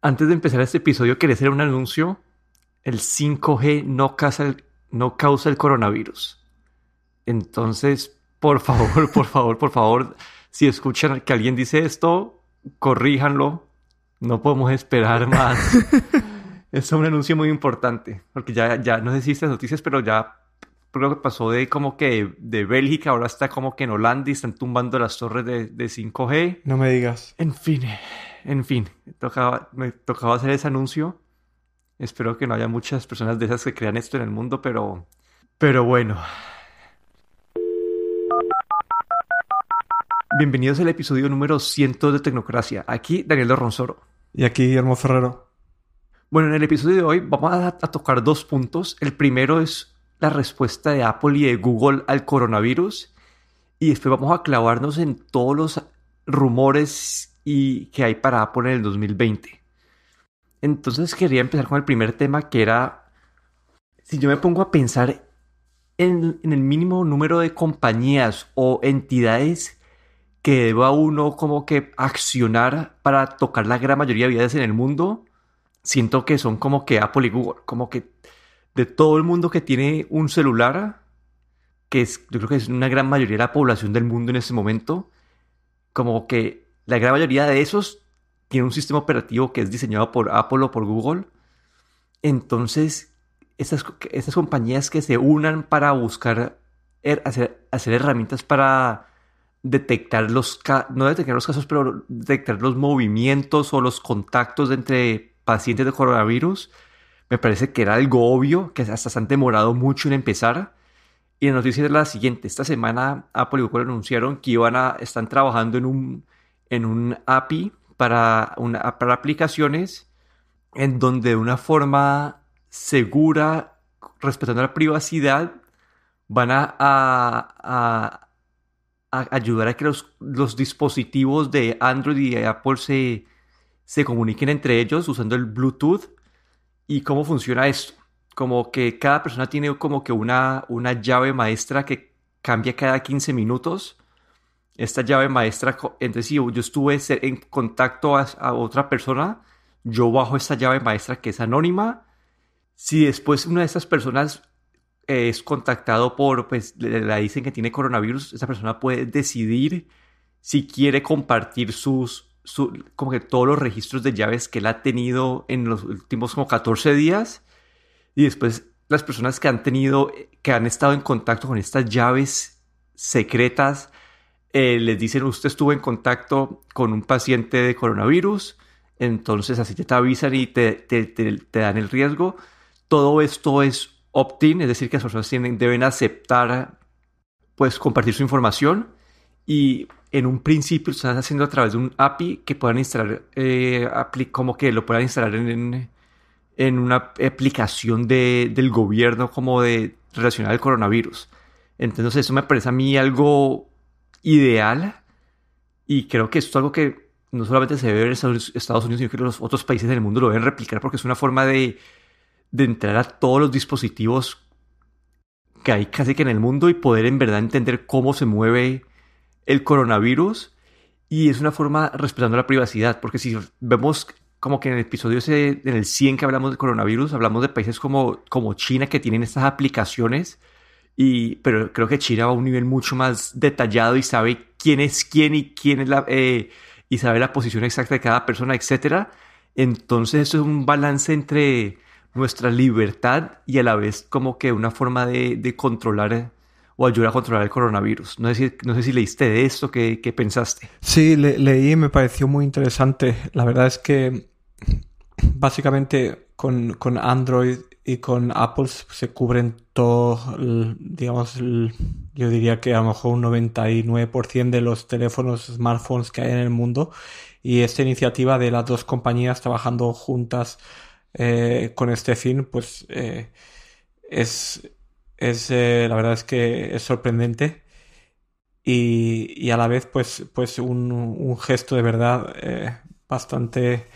Antes de empezar este episodio, quería hacer un anuncio. El 5G no causa el, no causa el coronavirus. Entonces, por favor, por favor, por favor, si escuchan que alguien dice esto, corríjanlo. No podemos esperar más. es un anuncio muy importante, porque ya, ya no sé si estas noticias, pero ya creo que pasó de como que de Bélgica, ahora está como que en Holanda y están tumbando las torres de, de 5G. No me digas. En fin, en fin, tocaba, me tocaba hacer ese anuncio. Espero que no haya muchas personas de esas que crean esto en el mundo, pero, pero bueno. Bienvenidos al episodio número 100 de Tecnocracia. Aquí Daniel de Ronsoro. Y aquí Guillermo Ferrero. Bueno, en el episodio de hoy vamos a, a tocar dos puntos. El primero es la respuesta de Apple y de Google al coronavirus. Y después vamos a clavarnos en todos los rumores y que hay para Apple en el 2020. Entonces quería empezar con el primer tema que era, si yo me pongo a pensar en, en el mínimo número de compañías o entidades que deba uno como que accionar para tocar la gran mayoría de vidas en el mundo, siento que son como que Apple y Google, como que de todo el mundo que tiene un celular, que es, yo creo que es una gran mayoría de la población del mundo en este momento, como que la gran mayoría de esos tiene un sistema operativo que es diseñado por Apple o por Google. Entonces, estas, compañías que se unan para buscar er, hacer, hacer herramientas para detectar los no detectar los casos, pero detectar los movimientos o los contactos entre pacientes de coronavirus, me parece que era algo obvio, que hasta se han demorado mucho en empezar. Y la noticia es la siguiente. Esta semana Apple y Google anunciaron que iban a, están trabajando en un, en un API para, una, para aplicaciones en donde de una forma segura, respetando la privacidad, van a, a, a ayudar a que los, los, dispositivos de Android y de Apple se, se comuniquen entre ellos usando el Bluetooth. ¿Y cómo funciona esto? Como que cada persona tiene como que una, una llave maestra que cambia cada 15 minutos. Esta llave maestra, entonces si yo estuve en contacto a, a otra persona, yo bajo esta llave maestra que es anónima. Si después una de estas personas es contactado por, pues le, le, dicen que tiene coronavirus, esa persona puede decidir si quiere compartir sus, su, como que todos los registros de llaves que él ha tenido en los últimos como 14 días. Y después las personas que han tenido, que han estado en contacto con estas llaves secretas, eh, les dicen, usted estuvo en contacto con un paciente de coronavirus, entonces así te avisan y te, te, te, te dan el riesgo. Todo esto es opt-in, es decir, que las personas tienen, deben aceptar, pues, compartir su información y en un principio lo están haciendo a través de un API que puedan instalar, eh, como que lo puedan instalar en, en una aplicación de, del gobierno como de relacionada al coronavirus. Entonces eso me parece a mí algo ideal y creo que esto es algo que no solamente se ver en Estados Unidos, sino que los otros países del mundo lo deben replicar porque es una forma de de entrar a todos los dispositivos que hay casi que en el mundo y poder en verdad entender cómo se mueve el coronavirus. Y es una forma respetando la privacidad, porque si vemos como que en el episodio ese, en el 100 que hablamos del coronavirus, hablamos de países como, como China que tienen estas aplicaciones, y, pero creo que China va a un nivel mucho más detallado y sabe quién es quién y quién es la, eh, y sabe la posición exacta de cada persona, etc. Entonces eso es un balance entre nuestra libertad y a la vez como que una forma de, de controlar o ayudar a controlar el coronavirus. No sé si, no sé si leíste de esto, ¿qué, qué pensaste? Sí, le, leí y me pareció muy interesante. La verdad es que básicamente con, con Android y con Apple se cubren todo, digamos, yo diría que a lo mejor un 99% de los teléfonos, smartphones que hay en el mundo. Y esta iniciativa de las dos compañías trabajando juntas eh, con este fin, pues eh, es, es eh, la verdad es que es sorprendente y, y a la vez pues, pues un, un gesto de verdad bastante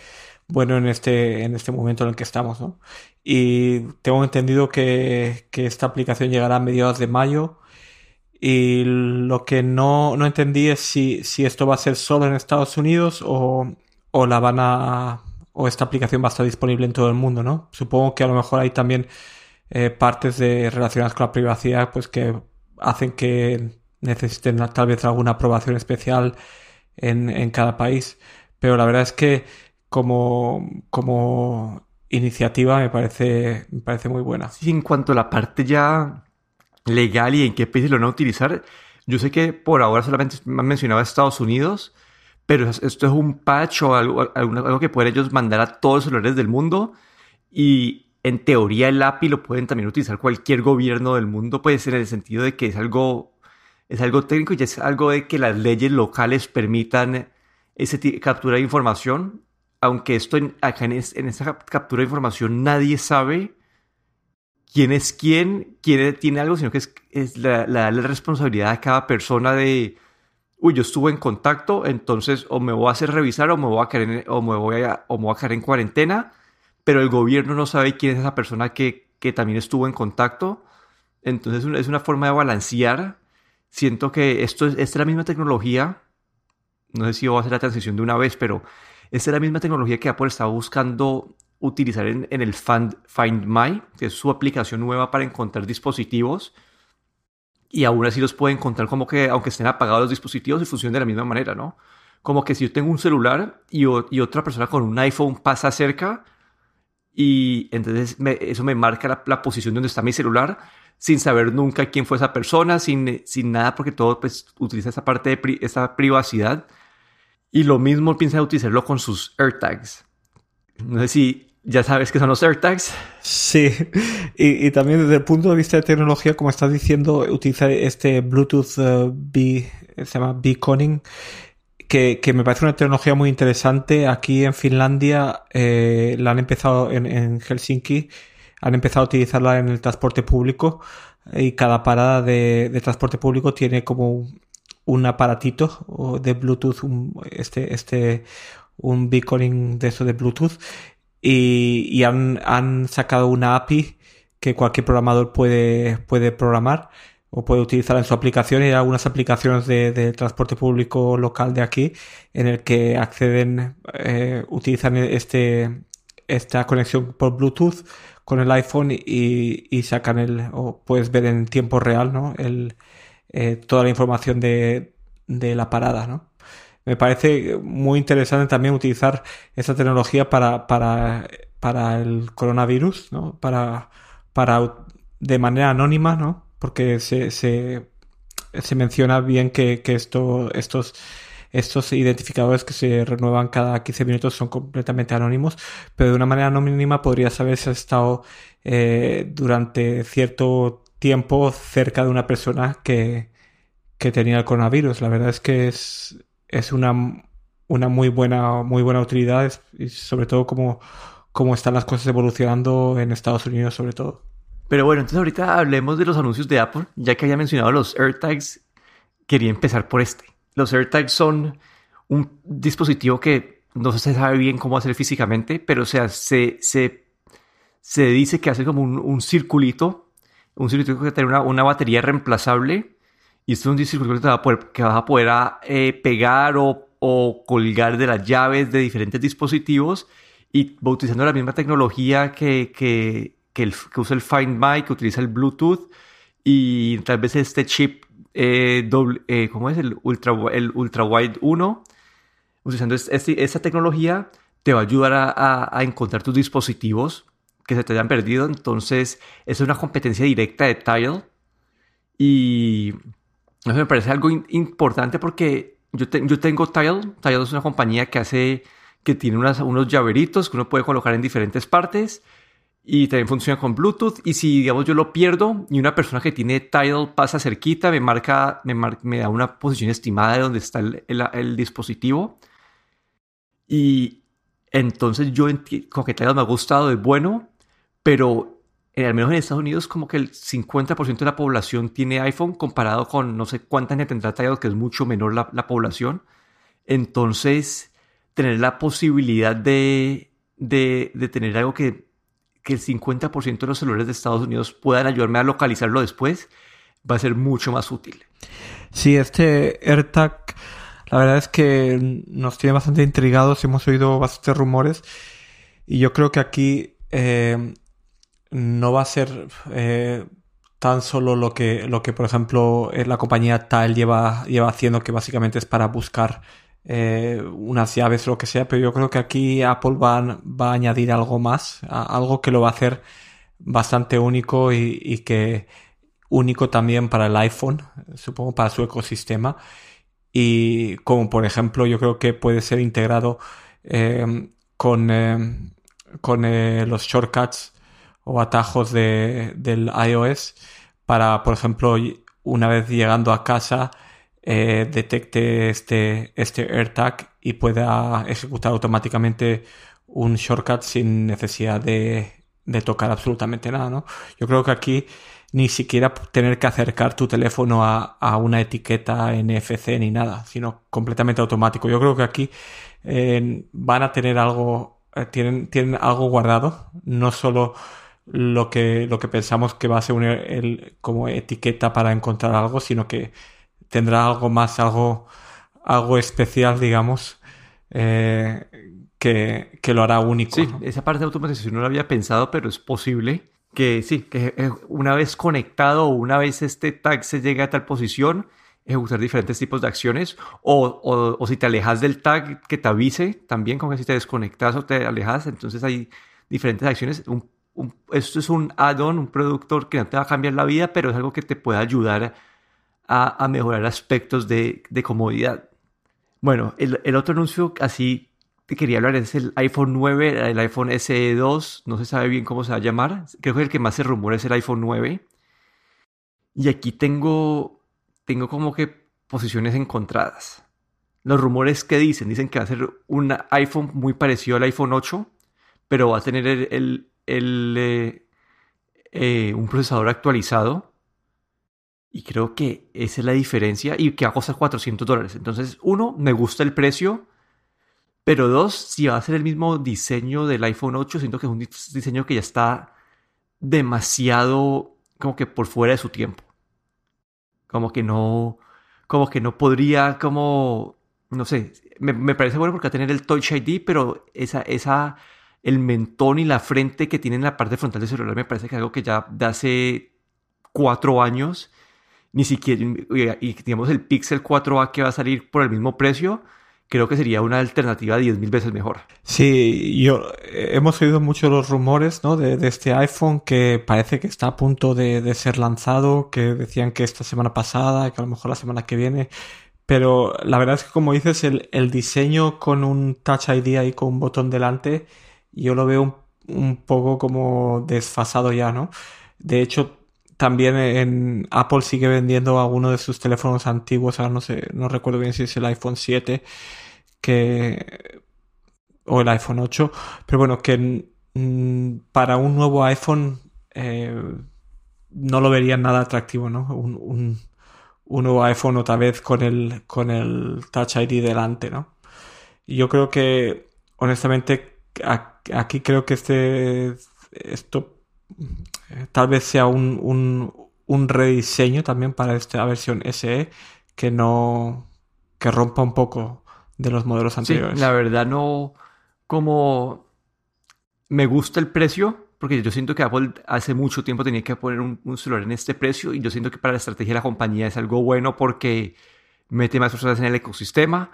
bueno en este, en este momento en el que estamos, ¿no? Y tengo entendido que, que esta aplicación llegará a mediados de mayo. Y lo que no, no entendí es si, si esto va a ser solo en Estados Unidos o, o la van a o esta aplicación va a estar disponible en todo el mundo, ¿no? Supongo que a lo mejor hay también eh, partes de, relacionadas con la privacidad pues que hacen que necesiten tal vez alguna aprobación especial en, en cada país. Pero la verdad es que como, como iniciativa me parece, me parece muy buena. Sí, en cuanto a la parte ya legal y en qué países lo van a utilizar, yo sé que por ahora solamente me han mencionado Estados Unidos, pero esto es un patch o algo, algo que pueden ellos mandar a todos los celulares del mundo y en teoría el API lo pueden también utilizar cualquier gobierno del mundo, puede ser en el sentido de que es algo, es algo técnico y es algo de que las leyes locales permitan ese captura de información, aunque esto en, acá en, esa captura de información nadie sabe quién es quién, quién tiene algo, sino que es, es la, la, la responsabilidad de cada persona de uy, yo estuve en contacto, entonces o me voy a hacer revisar o me voy a quedar en, o me voy a, o me voy a quedar en cuarentena, pero el gobierno no sabe quién es esa persona que, que también estuvo en contacto. Entonces es una forma de balancear. Siento que esto es, esta es la misma tecnología. No sé si voy a hacer la transición de una vez, pero esta es la misma tecnología que Apple estaba buscando utilizar en, el Find, My, que es su aplicación nueva para encontrar dispositivos y aún así los puede encontrar como que, aunque estén apagados los dispositivos, y funcionan de la misma manera, ¿no? Como que si yo tengo un celular y, otra persona con un iPhone pasa cerca, y entonces eso me marca la, posición donde está mi celular, sin saber nunca quién fue esa persona, sin, nada, porque todo pues, utiliza esa parte de esa privacidad. Y lo mismo piensa utilizarlo con sus AirTags. No sé si ya sabes que son los AirTags. Sí, y, también desde el punto de vista de tecnología, como estás diciendo, utiliza este Bluetooth uh, B, se llama Beaconing, que, que, me parece una tecnología muy interesante. Aquí en Finlandia eh, la han empezado, en, Helsinki, han empezado a utilizarla en el transporte público y cada parada de, transporte público tiene como un aparatito de Bluetooth, un, este, este, un beaconing de eso de Bluetooth y, han, sacado una API que cualquier programador puede, puede programar o puede utilizar en su aplicación y hay algunas aplicaciones de, transporte público local de aquí en el que acceden, eh, utilizan este, esta conexión por Bluetooth con el iPhone y, y sacan el, o puedes ver en tiempo real, ¿no? El, eh, toda la información de, de la parada, ¿no? me parece muy interesante también utilizar esa tecnología para, para, para el coronavirus, ¿no? Para, para de manera anónima, ¿no? Porque se, se, se menciona bien que, que esto, estos, estos identificadores que se renuevan cada 15 minutos son completamente anónimos, pero de una manera anónima podría saber si has estado eh, durante cierto tiempo cerca de una persona que, que tenía el coronavirus. La verdad es que es, es una, una muy buena, muy buena utilidad sobre todo como, como están las cosas evolucionando en Estados Unidos sobre todo. Pero bueno, entonces ahorita hablemos de los anuncios de Apple. Ya que había mencionado los AirTags, quería empezar por este. Los AirTags son un dispositivo que no se sabe bien cómo hacer físicamente, pero se, se, se dice que hace como un, un circulito, un circulito que tiene una, una batería reemplazable y esto es un dispositivo que, vas a poder eh, pegar o, colgar de las llaves de diferentes dispositivos y utilizando la misma tecnología que, que, que, usa el Find My, que utiliza el Bluetooth y tal vez este chip, eh, eh, ¿cómo es? El Ultra, el ultra Wide 1. Utilizando este, esta tecnología te va a ayudar a, encontrar tus dispositivos que se te hayan perdido. Entonces, es una competencia directa de Tile. Y eso me parece algo importante porque yo, yo tengo Tile. Tile es una compañía que hace, que tiene unos llaveritos que uno puede colocar en diferentes partes y también funciona con Bluetooth. Y si, digamos, yo lo pierdo y una persona que tiene Tile pasa cerquita, me marca, me, me da una posición estimada de donde está el, el, dispositivo. Y entonces yo con que Tile me ha gustado, es bueno, pero en, al menos en Estados Unidos, como que el 50% de la población tiene iPhone comparado con no sé cuánta gente tendrá Tidal, que es mucho menor la, la población. Entonces, tener la posibilidad de, de, de tener algo que, que el 50% de los celulares de Estados Unidos puedan ayudarme a localizarlo después, va a ser mucho más útil. Sí, este AirTag, la verdad es que nos tiene bastante intrigados, hemos oído bastantes rumores Y yo creo que aquí eh, no va a ser eh, tan solo lo que, lo que por ejemplo, eh, la compañía tal lleva, lleva haciendo, que básicamente es para buscar unas llaves o lo que sea, pero yo creo que aquí Apple va, va a añadir algo más, algo que lo va a hacer bastante único y, y, que único también para el iPhone, supongo para su ecosistema. Y como por ejemplo yo creo que puede ser integrado con, con los shortcuts o atajos de, del iOS para, por ejemplo, una vez llegando a casa, eh, detecte este, este AirTag y pueda ejecutar automáticamente un shortcut sin necesidad de, de tocar absolutamente nada, ¿no? Yo creo que aquí ni siquiera tener que acercar tu teléfono a, a una etiqueta NFC ni nada, sino completamente automático. Yo creo que aquí eh, van a tener algo, eh, tienen, tienen algo guardado, no solo lo que, lo que pensamos que va a ser el, como etiqueta para encontrar algo, sino que tendrá algo más, algo, algo especial, digamos, eh, que, que, lo hará único. Sí, esa parte de automatización no lo había pensado, pero es posible que sí, que eh, una vez conectado o una vez este tag se llega a tal posición, ejecutar diferentes tipos de acciones o, o, o, si te alejas del tag que te avise también como que si te desconectas o te alejas entonces hay diferentes acciones un esto es un add-on, un productor que no te va a cambiar la vida, pero es algo que te puede ayudar a, mejorar aspectos de, comodidad. Bueno, el, otro anuncio así que quería hablar es el iPhone 9, el iPhone SE 2, no se sabe bien cómo se va a llamar, creo que el que más se rumora es el iPhone 9. Y aquí tengo, tengo como que posiciones encontradas. Los rumores que dicen, dicen que va a ser un iPhone muy parecido al iPhone 8, pero va a tener el, el, eh, eh, un procesador actualizado. Y creo que esa es la diferencia y que va a costar 400 dólares. Entonces, uno, me gusta el precio. Pero dos, si va a ser el mismo diseño del iPhone 8, siento que es un diseño que ya está demasiado como que por fuera de su tiempo. Como que no, como que no podría, como, no sé, me, me parece bueno porque va a tener el Touch ID, pero esa, esa el mentón y la frente que tiene en la parte frontal del celular me parece que es algo que ya de hace cuatro años, ni siquiera, y digamos el Pixel 4a que va a salir por el mismo precio, creo que sería una alternativa 10.000 veces mejor. Sí, yo hemos oído mucho los rumores ¿no? de, este iPhone que parece que está a punto de, ser lanzado, que decían que esta semana pasada, que a lo mejor la semana que viene. Pero la verdad es que como dices, el, el diseño con un Touch ID ahí con un botón delante yo lo veo un, poco como desfasado ya, ¿no? De hecho, también en Apple sigue vendiendo alguno de sus teléfonos antiguos, ahora no sé, no recuerdo bien si es el iPhone 7 que o el iPhone 8, pero bueno, que mm, para un nuevo iPhone eh, no lo vería nada atractivo, ¿no? Un, un, un, nuevo iPhone otra vez con el, con el Touch ID delante, ¿no? Yo creo que, honestamente, aquí creo que este esto eh, tal vez sea un, un, rediseño también para esta versión SE que no que rompa un poco de los modelos anteriores. la verdad no como me gusta el precio porque yo siento que Apple hace mucho tiempo tenía que poner un, celular en este precio y yo siento que para la estrategia de la compañía es algo bueno porque mete más personas en el ecosistema.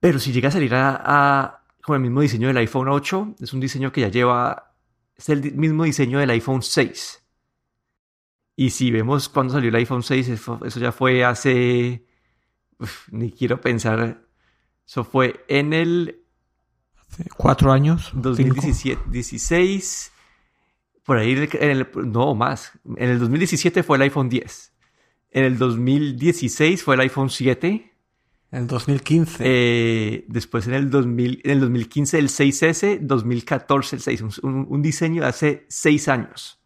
Pero si llega a salir a con el mismo diseño del iPhone 8. Es un diseño que ya lleva, es el mismo diseño del iPhone 6. Y si vemos cuando salió el iPhone 6, eso, ya fue hace, ni quiero pensar, eso fue en el... Hace cuatro años. 2017, 16, por ahí, en el, no más. En el 2017 fue el iPhone 10. En el 2016 fue el iPhone 7. En el 2015. Eh, después en el, 2000, en el 2015 el 6S, 2014 el 6. Un, diseño de hace 6 años.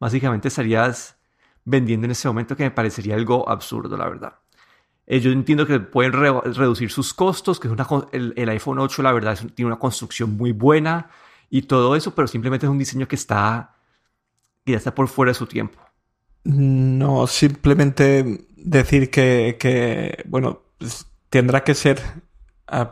Básicamente estarías vendiendo en ese momento que me parecería algo absurdo, la verdad. Eh, yo entiendo que pueden reducir sus costos, que es una, el, iPhone 8 la verdad tiene una construcción muy buena y todo eso, pero simplemente es un diseño que está que ya está por fuera de su tiempo. No, simplemente decir que, que bueno, tendrá que ser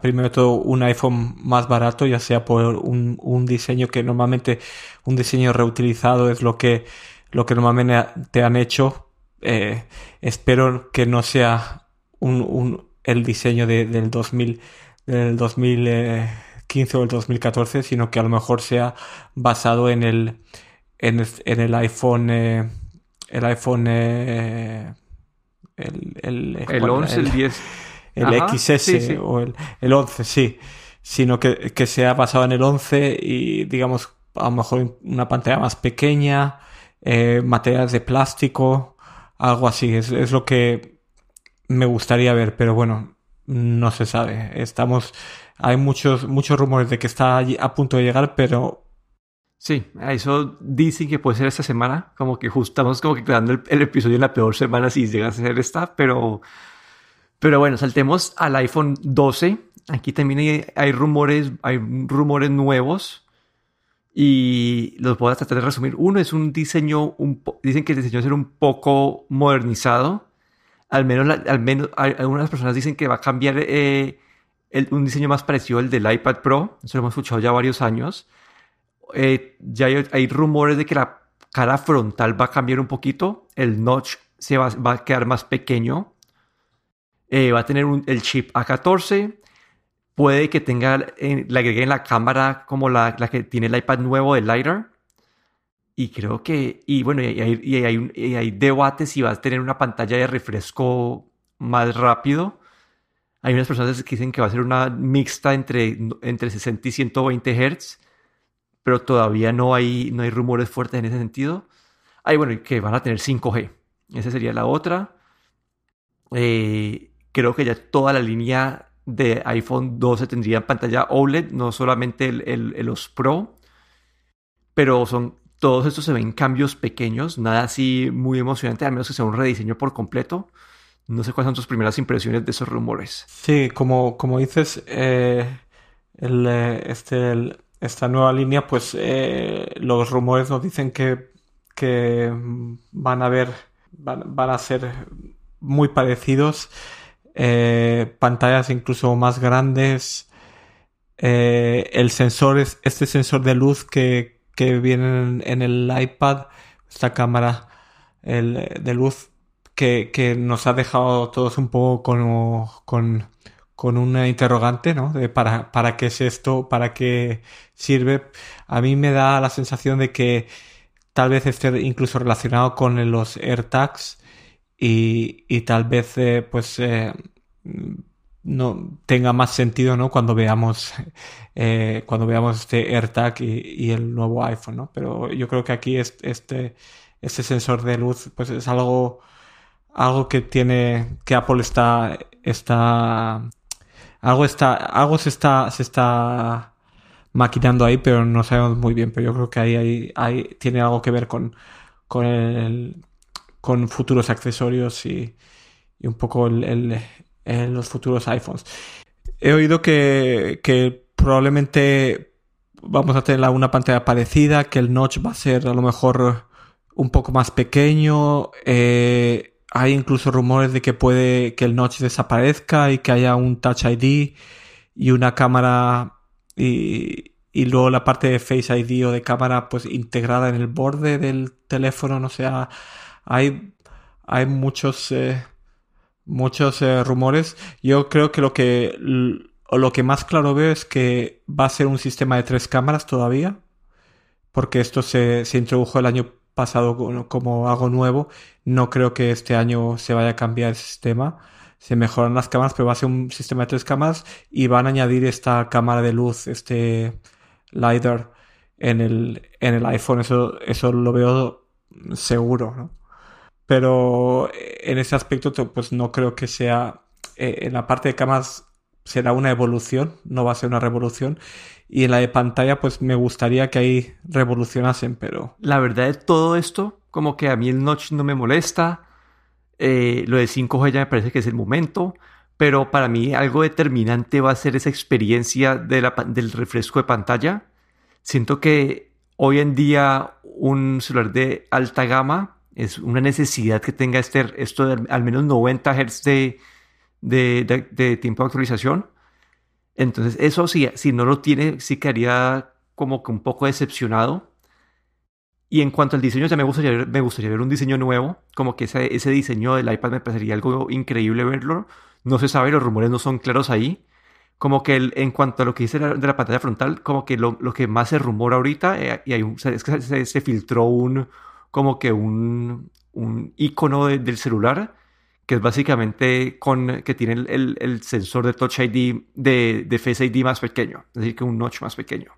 primero todo un iPhone más barato, ya sea por un, un, diseño que normalmente un diseño reutilizado es lo que, lo que normalmente te han hecho. Eh, espero que no sea un, un el diseño de, del 2000, del 2015 o el 2014, sino que a lo mejor sea basado en el, en el, en el iPhone, eh, el iPhone, eh, el, el, el 11, el 10 el XS o el, el, 11, sí, sino que, que sea basado en el 11 y digamos a lo mejor una pantalla más pequeña, eh, materiales de plástico, algo así, es, es lo que me gustaría ver, pero bueno, no se sabe. Estamos, hay muchos, muchos rumores de que está a punto de llegar, pero Sí, eso dicen que puede ser esta semana, como que justo estamos como que creando el, el, episodio en la peor semana si llega a ser esta, pero pero bueno, saltemos al iPhone 12. Aquí también hay, rumores, hay rumores nuevos y los voy a tratar de resumir. Uno es un diseño, un dicen que el diseño va a ser un poco modernizado. Al menos, al menos algunas personas dicen que va a cambiar eh, un diseño más parecido al del iPad Pro. Eso lo hemos escuchado ya varios años. Eh, ya hay, rumores de que la cara frontal va a cambiar un poquito. El notch se va, va a quedar más pequeño eh, va a tener el chip A14. Puede que tenga, eh, le agreguen la cámara como la, la, que tiene el iPad nuevo de LiDAR. Y creo que, y bueno, y hay, y hay, y hay debates si va a tener una pantalla de refresco más rápido. Hay unas personas que dicen que va a ser una mixta entre, entre 60 y 120 Hz, pero todavía no hay, no hay rumores fuertes en ese sentido. Hay, bueno, que van a tener 5G. Esa sería la otra. Eh, creo que ya toda la línea de iPhone 12 tendría pantalla OLED, no solamente el, los Pro, pero son todos estos se ven cambios pequeños, nada así muy emocionante, al menos que sea un rediseño por completo. No sé cuáles son tus primeras impresiones de esos rumores. Sí, como, como dices, eh, eh, este, esta nueva línea, pues eh, los rumores nos dicen que, que van a ver, van, van a ser muy parecidos. Eh, pantallas incluso más grandes. Eh, el sensor es este sensor de luz que, que viene en, el iPad, esta cámara el, de luz que, que, nos ha dejado todos un poco con, con, con una interrogante, ¿no? De para, para qué es esto, para qué sirve. A mí me da la sensación de que tal vez esté incluso relacionado con los AirTags y, y tal vez eh, pues eh, no tenga más sentido ¿no? cuando veamos eh, cuando veamos este AirTag y, el nuevo iPhone ¿no? pero yo creo que aquí este, este sensor de luz pues es algo algo que tiene que Apple está está algo está algo se está se está maquinando ahí pero no sabemos muy bien pero yo creo que ahí, ahí, ahí tiene algo que ver con con el, con futuros accesorios y, un poco el, los futuros iPhones. He oído que, probablemente vamos a tener una pantalla parecida, que el notch va a ser a lo mejor un poco más pequeño. Eh, hay incluso rumores de que puede que el notch desaparezca y que haya un Touch ID y una cámara y, y luego la parte de Face ID o de cámara pues integrada en el borde del teléfono, no sea hay, hay muchos, eh, muchos eh, rumores. Yo creo que lo que lo que más claro veo es que va a ser un sistema de tres cámaras todavía, porque esto se, se introdujo el año pasado como, algo nuevo. No creo que este año se vaya a cambiar el sistema. Se mejoran las cámaras, pero va a ser un sistema de tres cámaras y van a añadir esta cámara de luz, este LiDAR en el, en el iPhone. Eso, eso lo veo seguro, ¿no? Pero eh, en ese aspecto, pues no creo que sea. Eh, en la parte de cámaras será una evolución, no va a ser una revolución. Y en la de pantalla, pues me gustaría que ahí revolucionasen, pero. La verdad de todo esto, como que a mí el notch no me molesta. Eh, lo de 5G ya me parece que es el momento. Pero para mí algo determinante va a ser esa experiencia de la, del refresco de pantalla. Siento que hoy en día un celular de alta gama es una necesidad que tenga este, esto de al menos 90 Hz de, de, tiempo de actualización. Entonces, eso sí, si no lo tiene, sí quedaría como que un poco decepcionado. Y en cuanto al diseño, ya me gustaría ver, me gustaría ver un diseño nuevo, como que ese, ese diseño del iPad me parecería algo increíble verlo. No se sabe, los rumores no son claros ahí. Como que en cuanto a lo que dice de la pantalla frontal, como que lo, lo que más se rumora ahorita, eh, y hay un, es que se, se, filtró un, como que un, un icono del celular, que es básicamente con, que tiene el, el, sensor de Touch ID, de, de Face ID más pequeño, es decir, que un notch más pequeño.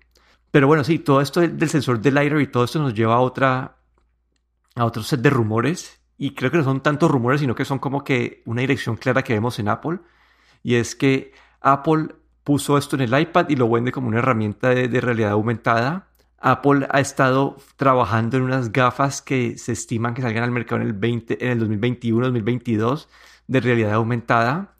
Pero bueno, sí, todo esto del sensor de LiDAR y todo esto nos lleva a otra a otro set de rumores y creo que no son tantos rumores, sino que son como que una dirección clara que vemos en Apple y es que Apple puso esto en el iPad y lo vende como una herramienta de, de realidad aumentada. Apple ha estado trabajando en unas gafas que se estiman que salgan al mercado en el, 20, en el 2021-2022 de realidad aumentada.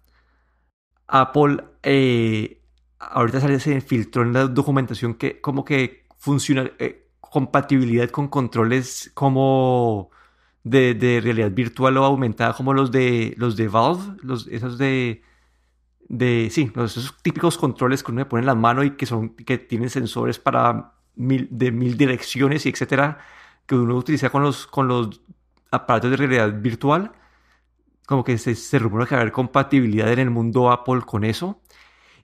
Apple eh, ahorita sale, se filtró en la documentación que como que funciona, eh, compatibilidad con controles como de, de, realidad virtual o aumentada como los de los de Valve, los, esos de, de sí, esos típicos controles que uno le pone en la mano y que son que tienen sensores para mil, de mil direcciones y etcétera, que uno utiliza con los, con los aparatos de realidad virtual. Como que se, se rumora que va a haber compatibilidad en el mundo Apple con eso.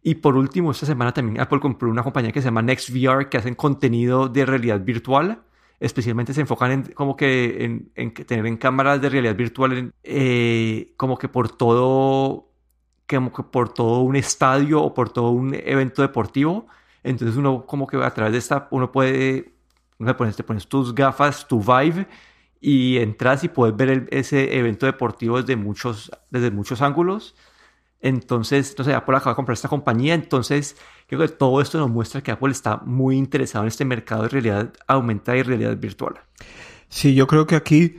Y por último, esta semana también Apple compró una compañía que se llama NextVR, que hacen contenido de realidad virtual. Especialmente se enfocan en como que en, en tener en cámaras de realidad virtual eh, como que por todo como que por todo un estadio o por todo un evento deportivo. Entonces uno como que a través de esta uno puede te pones, te pones tus gafas, tu Vive y entras y puedes ver ese evento deportivo desde muchos desde muchos ángulos entonces, sé, Apple acaba de comprar esta compañía, entonces creo que todo esto nos muestra que Apple está muy interesado en este mercado de realidad aumentada y realidad virtual. Sí, yo creo que aquí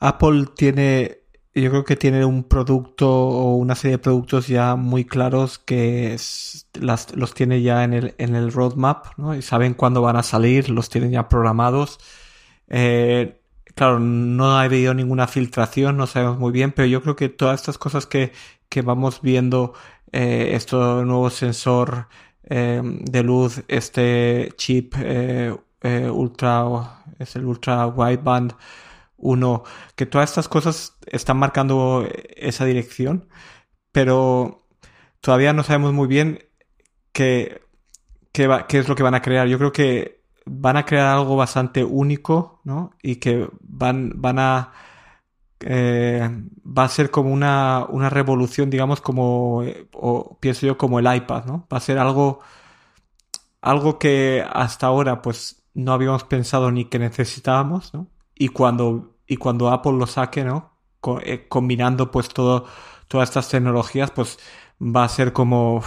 Apple tiene, yo creo que tiene un producto o una serie de productos ya muy claros que los tiene ya en el, en el roadmap, ¿no? Y saben cuándo van a salir, los tienen ya programados. Eh, claro, no ha habido ninguna filtración, no sabemos muy bien, pero yo creo que todas estas cosas que, que vamos viendo eh, este nuevo sensor eh, de luz, este chip eh, ultra, es el ultra wideband 1, que todas estas cosas están marcando esa dirección, pero todavía no sabemos muy bien qué, qué, qué es lo que van a crear. Yo creo que van a crear algo bastante único, ¿no? Y que van, van a eh, va a ser como una, una revolución, digamos, como, o pienso yo, como el iPad, ¿no? Va a ser algo, algo que hasta ahora, pues, no habíamos pensado ni que necesitábamos, ¿no? Y cuando, y cuando Apple lo saque, ¿no? Eh, combinando, pues, todo, todas estas tecnologías, pues, va a ser como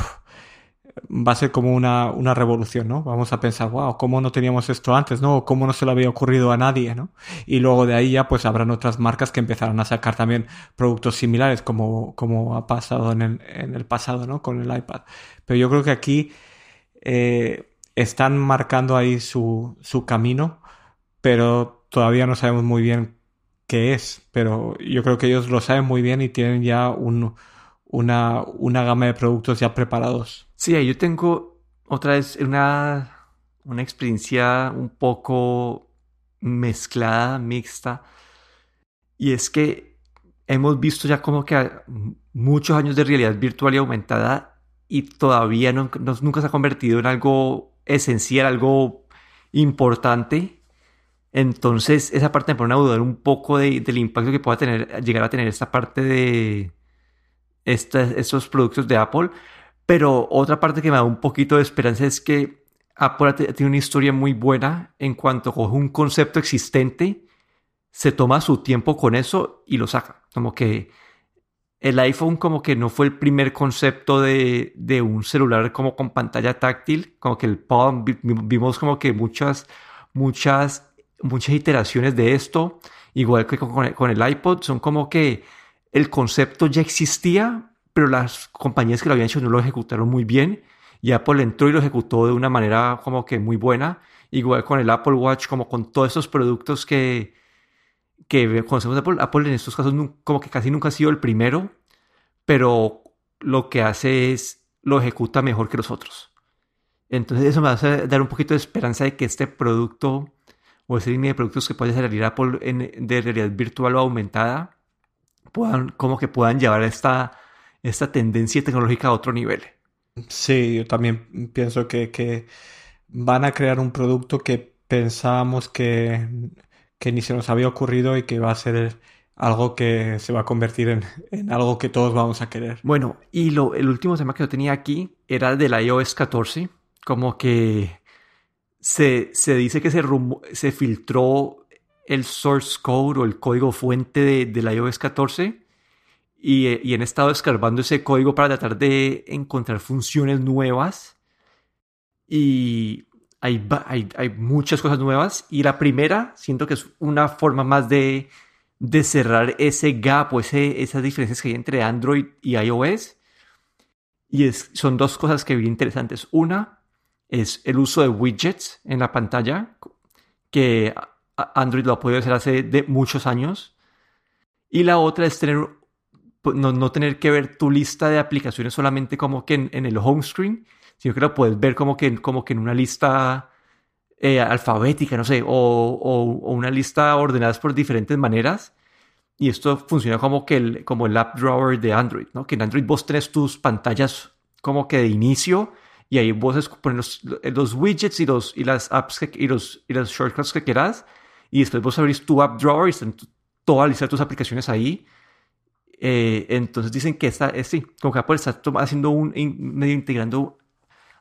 va a ser como una, una, revolución, ¿no? Vamos a pensar, wow, ¿cómo no teníamos esto antes, ¿no? ¿Cómo no se lo había ocurrido a nadie, ¿no? Y luego de ahí ya pues habrán otras marcas que empezarán a sacar también productos similares como, como ha pasado en el, en el pasado, ¿no? Con el iPad. Pero yo creo que aquí eh, están marcando ahí su, su camino, pero todavía no sabemos muy bien qué es. Pero yo creo que ellos lo saben muy bien y tienen ya un una, una gama de productos ya preparados. Sí, yo tengo otra vez una, una experiencia un poco mezclada, mixta. Y es que hemos visto ya como que muchos años de realidad virtual y aumentada y todavía no, nunca se ha convertido en algo esencial, algo importante. Entonces, esa parte me pone a dudar un poco del impacto que pueda tener, llegar a tener esta parte de, estos productos de Apple. Pero otra parte que me da un poquito de esperanza es que Apple tiene una historia muy buena en cuanto coge un concepto existente, se toma su tiempo con eso y lo saca. Como que el iPhone como que no fue el primer concepto de, de un celular como con pantalla táctil, como que el Palm, vimos como que muchas, muchas, muchas iteraciones de esto, igual que con el iPod, son como que el concepto ya existía, pero las compañías que lo habían hecho no lo ejecutaron muy bien. Y Apple entró y lo ejecutó de una manera como que muy buena. Igual con el Apple Watch, como con todos estos productos que, que conocemos de Apple. Apple en estos casos como que casi nunca ha sido el primero, pero lo que hace es lo ejecuta mejor que los otros. Entonces eso me hace dar un poquito de esperanza de que este producto o esa línea de productos que puede salir Apple en, de realidad virtual o aumentada puedan como que puedan llevar esta, esta tendencia tecnológica a otro nivel. Sí, yo también pienso que, que van a crear un producto que pensábamos que, que ni se nos había ocurrido y que va a ser algo que se va a convertir en, algo que todos vamos a querer. Bueno, y lo, el último tema que yo tenía aquí era del iOS 14, como que se, dice que se, se filtró el source code o el código fuente de, del iOS 14 y, y, han estado escarbando ese código para tratar de encontrar funciones nuevas y hay, hay, hay muchas cosas nuevas y la primera siento que es una forma más de de cerrar ese gap o ese, esas diferencias que hay entre Android y iOS. Y son dos cosas que vi interesantes. Una es el uso de widgets en la pantalla, que Android lo ha podido hacer hace de muchos años. Y la otra es tener, no, no tener que ver tu lista de aplicaciones solamente como que en, el home screen, sino que lo puedes ver como que, como que en una lista eh, alfabética, no sé, o, o, una lista ordenadas por diferentes maneras. Y esto funciona como que el, como el app drawer de Android, ¿no? Que en Android vos tenés tus pantallas como que de inicio y ahí vos pones los, widgets y, los, y las apps y, los, y las shortcuts que quieras. Y después vos abrís tu app drawer y están toda la lista de tus aplicaciones ahí. Eh, entonces dicen que esta, es, sí, como que Apple está haciendo un, medio integrando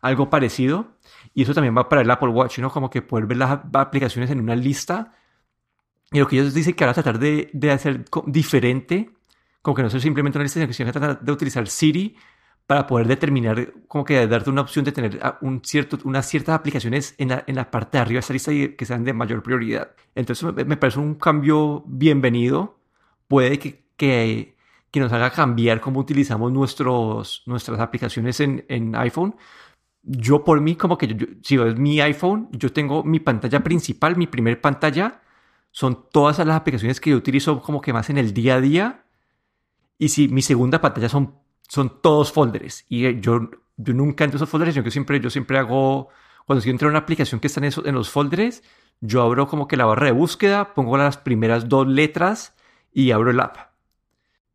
algo parecido. Y eso también va para el Apple Watch, ¿no? Como que poder ver las aplicaciones en una lista. Y lo que ellos dicen que ahora tratar de, de hacer diferente, como que no ser simplemente una lista, sino que se tratar de utilizar Siri para poder determinar, como que darte una opción de tener un cierto, unas ciertas aplicaciones en la, en la parte de arriba de esa lista y que sean de mayor prioridad. Entonces me, parece un cambio bienvenido. Puede que, que, que, nos haga cambiar cómo utilizamos nuestros, nuestras aplicaciones en, en iPhone, yo por mí, como que yo, si es mi iPhone, yo tengo mi pantalla principal, mi primer pantalla, son todas las aplicaciones que yo utilizo como que más en el día a día. Y si mi segunda pantalla son, son todos folders. Y eh, yo, yo nunca entro esos folders, sino que siempre, yo siempre hago, cuando si entro en una aplicación que está en, en los folders, yo abro como que la barra de búsqueda, pongo las primeras dos letras y abro el app.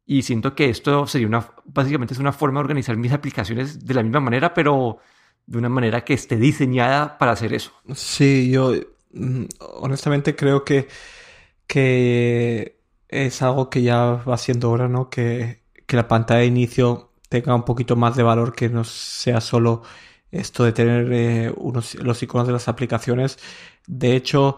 Y siento que esto sería una, básicamente es una forma de organizar mis aplicaciones de la misma manera, pero de una manera que esté diseñada para hacer eso. Sí, yo mm, honestamente creo que, que es algo que ya va siendo hora, ¿no? Que, que la pantalla de inicio tenga un poquito más de valor, que no sea solo esto de tener eh, unos, los iconos de las aplicaciones. De hecho,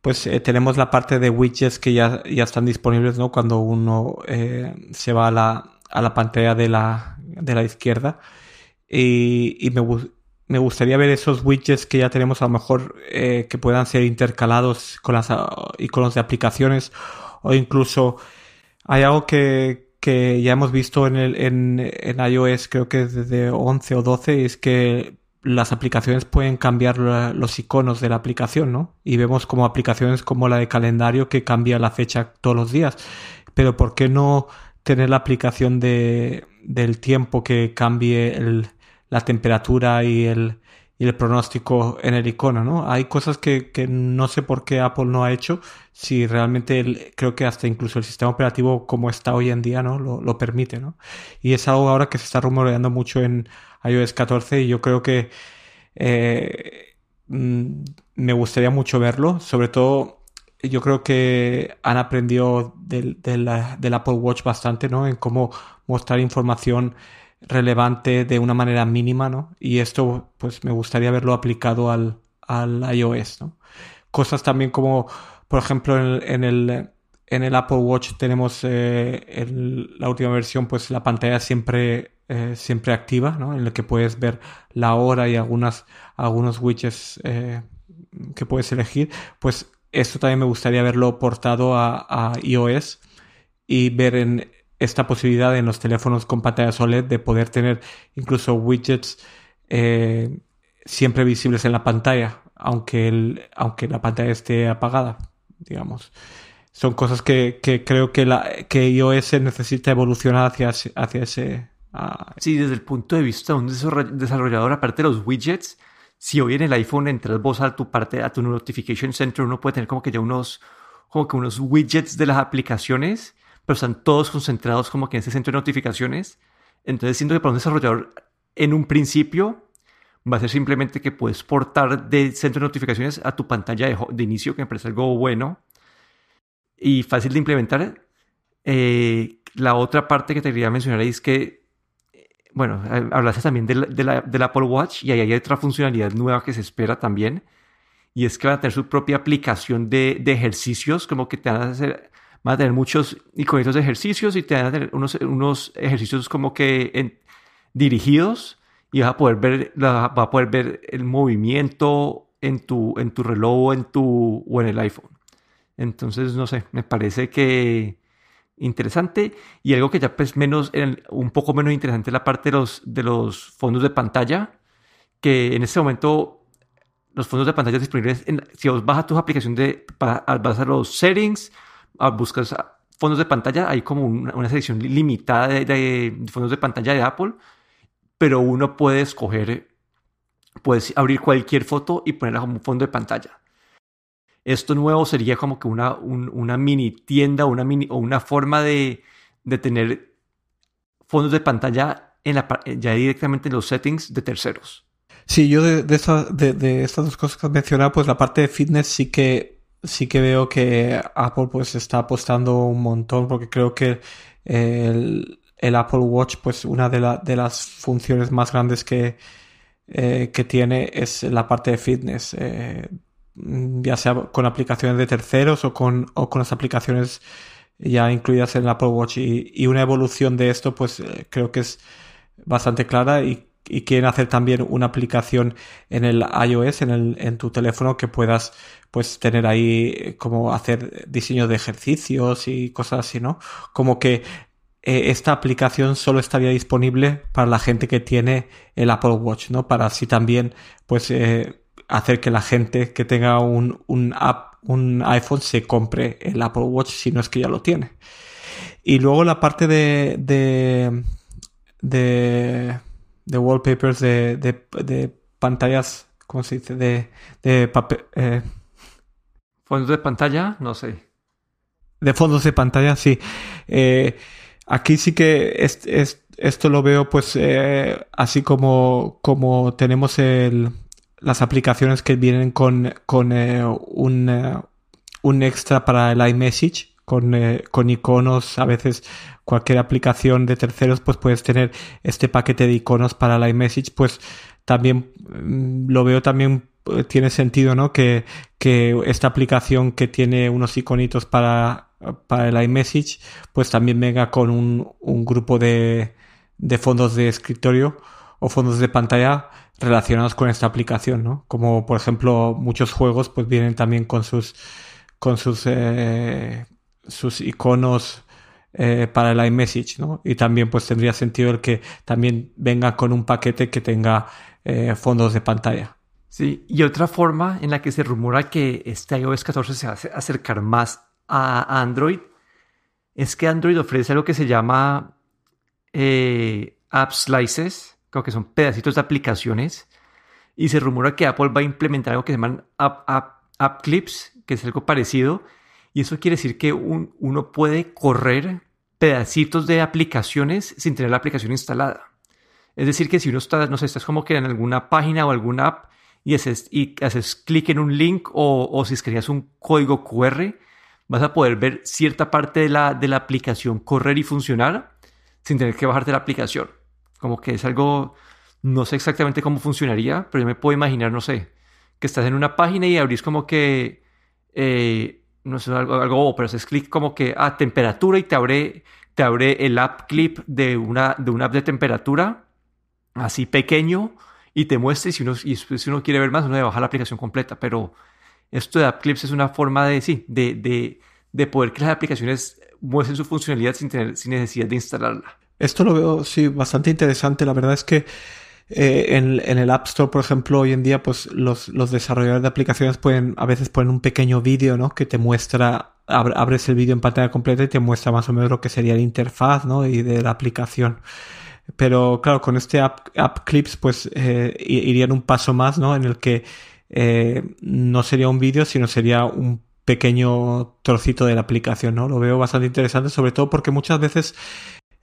pues eh, tenemos la parte de widgets que ya, ya están disponibles, ¿no? Cuando uno eh, se va a la, a la pantalla de la, de la izquierda. Y, y me, me gustaría ver esos widgets que ya tenemos a lo mejor que puedan ser intercalados con las ah, iconos de aplicaciones o incluso hay algo que, que ya hemos visto en, el, en, en, iOS creo que desde 11 o 12 es que las aplicaciones pueden cambiar los iconos de la aplicación, ¿no? Y vemos como aplicaciones como la de calendario que cambia la fecha todos los días. Pero ¿por qué no tener la aplicación de, del tiempo que cambie la temperatura y el, y el pronóstico en el icono, ¿no? Hay cosas que, que, no sé por qué Apple no ha hecho, si realmente creo que hasta incluso el sistema operativo como está hoy en día, ¿no? Lo, lo, permite, ¿no? Y es algo ahora que se está rumoreando mucho en iOS 14 y yo creo que eh, mm, me gustaría mucho verlo, sobre todo yo creo que han aprendido del, del, del Apple Watch bastante, ¿no? En cómo mostrar información relevante de una manera mínima, ¿no? Y esto, pues me gustaría verlo aplicado al, al iOS, ¿no? Cosas también como, por ejemplo, en, el, en el Apple Watch tenemos eh, en la última versión, pues la pantalla siempre, eh, siempre activa, ¿no? En la que puedes ver la hora y algunas, algunos widgets eh, que puedes elegir. Pues esto también me gustaría verlo portado a iOS y ver en, esta posibilidad en los teléfonos con pantallas OLED de poder tener incluso widgets eh, siempre visibles en la pantalla, aunque, aunque la pantalla esté apagada, digamos. Son cosas que, que creo que, la, que iOS necesita evolucionar hacia, hacia, ese, Sí, desde el punto de vista de un desarroll- desarrollador, aparte de los widgets, si hoy en el iPhone entras vos a tu parte, a tu Notification Center, uno puede tener como que ya unos, como que unos widgets de las aplicaciones, pero están todos concentrados como que en ese centro de notificaciones. Entonces siento que para un desarrollador, en un principio, va a ser simplemente que puedes portar del centro de notificaciones a tu pantalla de, de inicio, que me parece algo bueno y fácil de implementar. Eh, la otra parte que te quería mencionar es que bueno, hablaste también del, de la- del Apple Watch y ahí hay otra funcionalidad nueva que se espera también. Y es que van a tener su propia aplicación de, de ejercicios, como que te van a hacer, van a tener muchos iconitos de ejercicios y te van a tener unos, unos ejercicios como que en- dirigidos y vas a poder ver, la- vas a poder ver el movimiento en tu, en tu reloj o en, tu, o en el iPhone. Entonces, no sé, me parece que interesante y algo que ya pues menos, un poco menos interesante es la parte de los, de los fondos de pantalla, que en este momento los fondos de pantalla disponibles, en- si vos vas a tus aplicaciones de, vas a los settings, a- buscas a- fondos de pantalla, hay como una, una selección li- limitada de, de fondos de pantalla de Apple, pero uno puede escoger, puedes abrir cualquier foto y ponerla como un fondo de pantalla. Esto nuevo sería como que una, un- una mini tienda una mini, o una forma de, de tener fondos de pantalla en la, ya directamente en los settings de terceros. Sí, yo de, de, esa- de- de estas dos cosas que has mencionado, pues la parte de fitness sí que sí que veo que Apple pues está apostando un montón porque creo que el, el Apple Watch pues una de, la- de las funciones más grandes que, eh, que tiene es la parte de fitness, eh, ya sea con aplicaciones de terceros o con, o con las aplicaciones ya incluidas en el Apple Watch. Y, y una evolución de esto pues eh, creo que es bastante clara y, y quieren hacer también una aplicación en el iOS, en, el, en tu teléfono que puedas pues tener ahí eh, como hacer diseño de ejercicios y cosas así, ¿no? Como que eh, esta aplicación solo estaría disponible para la gente que tiene el Apple Watch, ¿no? Para así también pues eh, hacer que la gente que tenga un, un iPhone se compre el Apple Watch si no es que ya lo tiene. Y luego la parte de, de, de wallpapers, de, de, de pantallas, ¿cómo se dice? De, de papel, eh, Fondos de pantalla, no sé. de fondos de pantalla, sí. Eh, aquí sí que es, es- esto lo veo pues eh, así como, como tenemos el, las aplicaciones que vienen con, con eh, un, eh, un extra para el iMessage, con, eh, con iconos, a veces cualquier aplicación de terceros pues puedes tener este paquete de iconos para el iMessage, pues también mm, lo veo también eh, tiene sentido, ¿no? Que, que esta aplicación que tiene unos iconitos para, para el iMessage, pues también venga con un, un grupo de, de fondos de escritorio o fondos de pantalla relacionados con esta aplicación, ¿no? Como por ejemplo muchos juegos pues vienen también con sus con sus eh, sus iconos eh, para el iMessage, ¿no? Y también pues tendría sentido el que también venga con un paquete que tenga eh, fondos de pantalla. Sí, y otra forma en la que se rumora que este iOS 14 se va a ace- acercar más a Android es que Android ofrece algo que se llama eh, App Slices, como que son pedacitos de aplicaciones, y se rumora que Apple va a implementar algo que se llaman App Clips, que es algo parecido, y eso quiere decir que un- uno puede correr pedacitos de aplicaciones sin tener la aplicación instalada. Es decir, que si uno está, no sé, estás como que en alguna página o alguna app y haces, y haces clic en un link o, o si escaneas un código QR, vas a poder ver cierta parte de la, de la aplicación correr y funcionar sin tener que bajarte la aplicación. Como que es algo, no sé exactamente cómo funcionaría, pero yo me puedo imaginar, no sé, que estás en una página y abrís como que, eh, no sé, algo, algo pero haces clic como que a temperatura y te abre, te abre el app clip de una, de una app de temperatura así pequeño y te muestre y si uno, si uno quiere ver más, uno debe bajar la aplicación completa. Pero esto de App Clips es una forma de, sí, de, de, de poder que las aplicaciones muestren su funcionalidad sin, tener, sin necesidad de instalarla. Esto lo veo, sí, bastante interesante. La verdad es que eh, en, en el App Store, por ejemplo, hoy en día, pues los, los desarrolladores de aplicaciones pueden, a veces ponen un pequeño vídeo, ¿no? Que te muestra, ab- abres el vídeo en pantalla completa y te muestra más o menos lo que sería la interfaz, ¿no? Y de la aplicación. Pero claro, con este app, Clips pues eh, irían un paso más, ¿no? En el que eh, no sería un vídeo, sino sería un pequeño trocito de la aplicación, ¿no? Lo veo bastante interesante, sobre todo porque muchas veces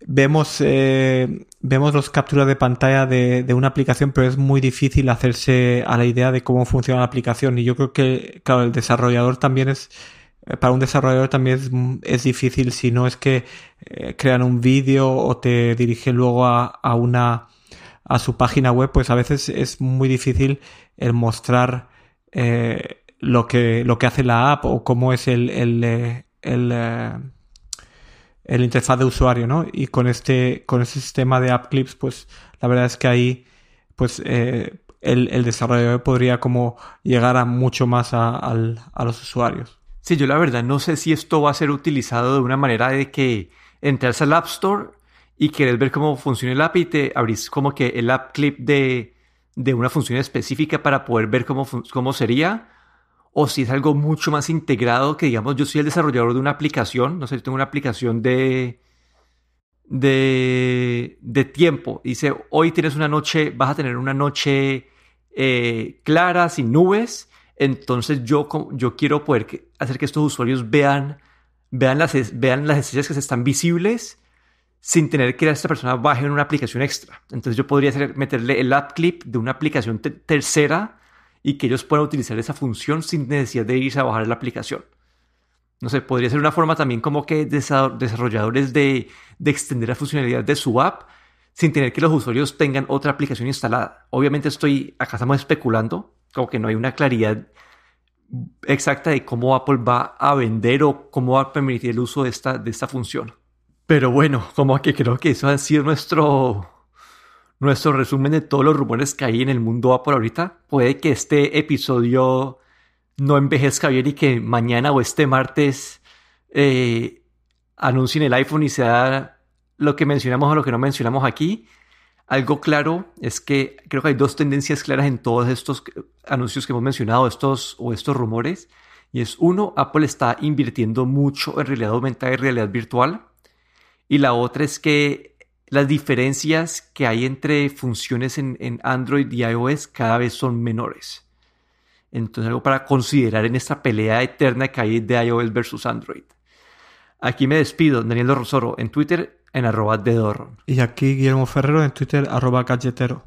vemos, eh, vemos los capturas de pantalla de, de, una aplicación, pero es muy difícil hacerse a la idea de cómo funciona la aplicación. Y yo creo que, claro, el desarrollador también es, eh, para un desarrollador también es, es difícil si no es que eh, crean un vídeo o te dirigen luego a, a, una, a su página web, pues a veces es muy difícil el mostrar eh, lo, que, lo que hace la app o cómo es el, el, eh, el el interfaz de usuario, ¿no? Y con este, con este sistema de app clips, pues la verdad es que ahí, pues eh, el, el, desarrollador podría como llegar a mucho más a, a, los usuarios. Sí, yo la verdad no sé si esto va a ser utilizado de una manera de que entras al App Store y quieres ver cómo funciona el app y te abrís como que el app clip de, de una función específica para poder ver cómo, cómo sería o si es algo mucho más integrado, que digamos, yo soy el desarrollador de una aplicación, no sé, yo tengo una aplicación de, de, de tiempo. Dice, hoy tienes una noche, vas a tener una noche eh, clara, sin nubes, entonces yo, yo quiero poder hacer que estos usuarios vean, vean, las, vean las estrellas que están visibles sin tener que esta persona baje en una aplicación extra. Entonces yo podría hacer, meterle el app clip de una aplicación tercera y que ellos puedan utilizar esa función sin necesidad de irse a bajar la aplicación. No sé, podría ser una forma también como que desarrolladores de, de extender la funcionalidad de su app sin tener que los usuarios tengan otra aplicación instalada. Obviamente estoy, acá estamos especulando, como que no hay una claridad exacta de cómo Apple va a vender o cómo va a permitir el uso de esta, de esta función. Pero bueno, como que creo que eso ha sido nuestro, nuestro resumen de todos los rumores que hay en el mundo Apple ahorita. Puede que este episodio no envejezca bien y que mañana o este martes eh, anuncien el iPhone y sea lo que mencionamos o lo que no mencionamos aquí. Algo claro es que creo que hay dos tendencias claras en todos estos anuncios que hemos mencionado, estos o estos rumores. Y es uno, Apple está invirtiendo mucho en realidad aumentada y realidad virtual. Y la otra es que las diferencias que hay entre funciones en, Android y iOS cada vez son menores. Entonces, algo para considerar en esta pelea eterna que hay de iOS versus Android. Aquí me despido, Daniel Rosoro, en Twitter en arroba de Y aquí Guillermo Ferrero en Twitter arroba galletero.